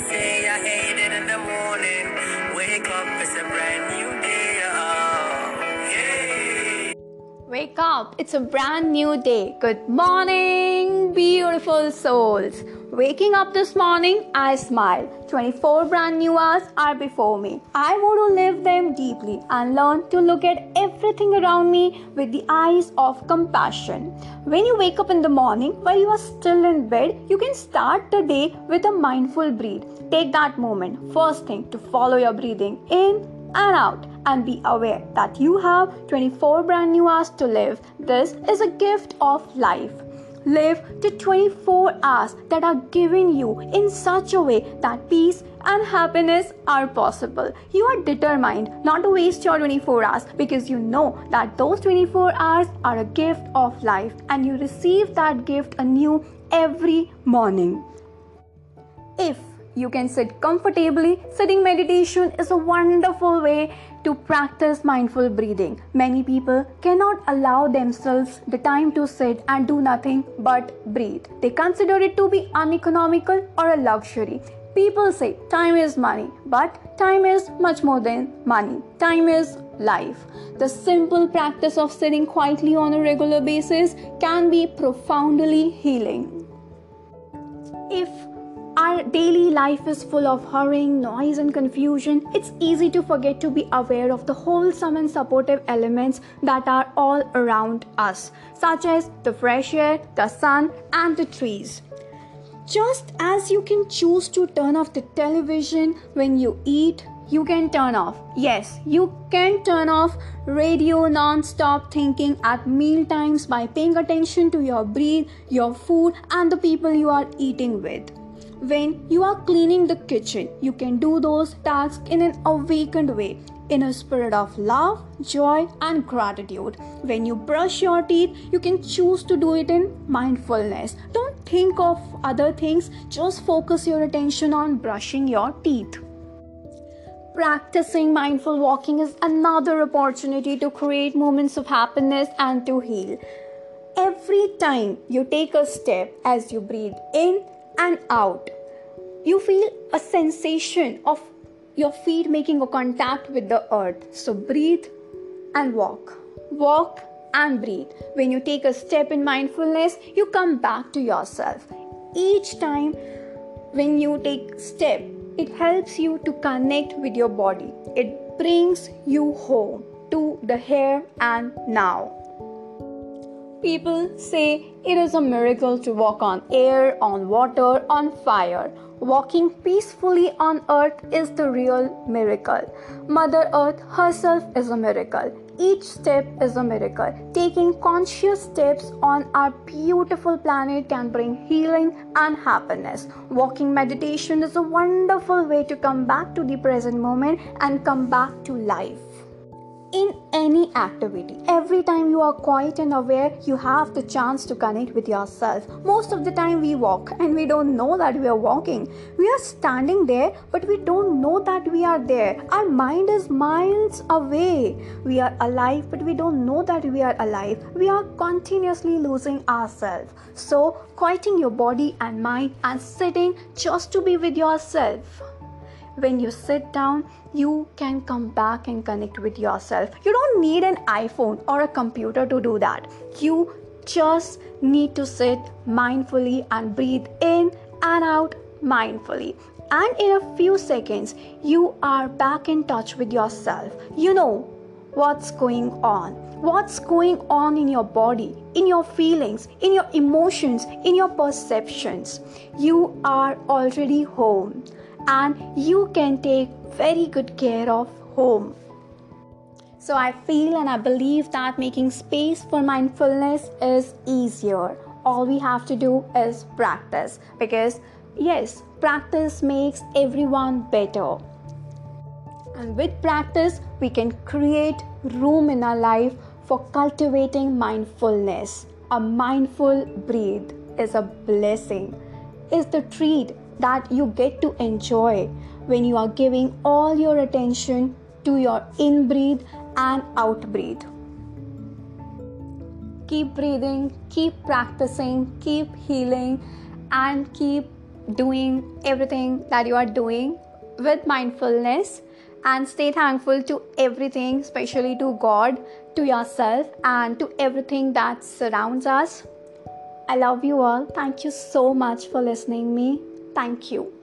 say I hate it in the morning. Wake up, it's a brand new day. Oh. Wake up, it's a brand new day. Good morning, beautiful souls. Waking up this morning, I smile. 24 brand new hours are before me. I want to live them deeply and learn to look at everything around me with the eyes of compassion. When you wake up in the morning while you are still in bed, you can start the day with a mindful breathe. Take that moment, first thing, to follow your breathing in and out and be aware that you have 24 brand new hours to live. This is a gift of life. Live the 24 hours that are given you in such a way that peace and happiness are possible. You are determined not to waste your 24 hours because you know that those 24 hours are a gift of life and you receive that gift anew every morning. If you can sit comfortably. Sitting meditation is a wonderful way to practice mindful breathing. Many people cannot allow themselves the time to sit and do nothing but breathe. They consider it to be uneconomical or a luxury. People say time is money, but time is much more than money. Time is life. The simple practice of sitting quietly on a regular basis can be profoundly healing. If our daily life is full of hurrying, noise, and confusion. It's easy to forget to be aware of the wholesome and supportive elements that are all around us, such as the fresh air, the sun, and the trees. Just as you can choose to turn off the television when you eat, you can turn off. Yes, you can turn off radio non stop thinking at meal times by paying attention to your breath, your food, and the people you are eating with. When you are cleaning the kitchen, you can do those tasks in an awakened way, in a spirit of love, joy, and gratitude. When you brush your teeth, you can choose to do it in mindfulness. Don't think of other things, just focus your attention on brushing your teeth. Practicing mindful walking is another opportunity to create moments of happiness and to heal. Every time you take a step as you breathe in, and out. You feel a sensation of your feet making a contact with the earth. So breathe and walk. Walk and breathe. When you take a step in mindfulness, you come back to yourself. Each time when you take step, it helps you to connect with your body. It brings you home to the here and now. People say it is a miracle to walk on air, on water, on fire. Walking peacefully on earth is the real miracle. Mother Earth herself is a miracle. Each step is a miracle. Taking conscious steps on our beautiful planet can bring healing and happiness. Walking meditation is a wonderful way to come back to the present moment and come back to life in any activity. Every time you are quiet and aware, you have the chance to connect with yourself. Most of the time, we walk and we don't know that we are walking. We are standing there, but we don't know that we are there. Our mind is miles away. We are alive, but we don't know that we are alive. We are continuously losing ourselves. So, quieting your body and mind and sitting just to be with yourself when you sit down, you can come back and connect with yourself. You don't need an iPhone or a computer to do that. You just need to sit mindfully and breathe in and out mindfully. And in a few seconds, you are back in touch with yourself. You know what's going on. What's going on in your body, in your feelings, in your emotions, in your perceptions. You are already home and you can take very good care of home. So I feel and I believe that making space for mindfulness is easier. All we have to do is practice because yes, practice makes everyone better. And with practice, we can create room in our life for cultivating mindfulness. A mindful breathe is a blessing, is the treat that you get to enjoy when you are giving all your attention to your in breathe and out breathe. Keep breathing, keep practicing, keep healing, and keep doing everything that you are doing with mindfulness and stay thankful to everything, especially to God, to yourself, and to everything that surrounds us. I love you all. Thank you so much for listening me. Thank you.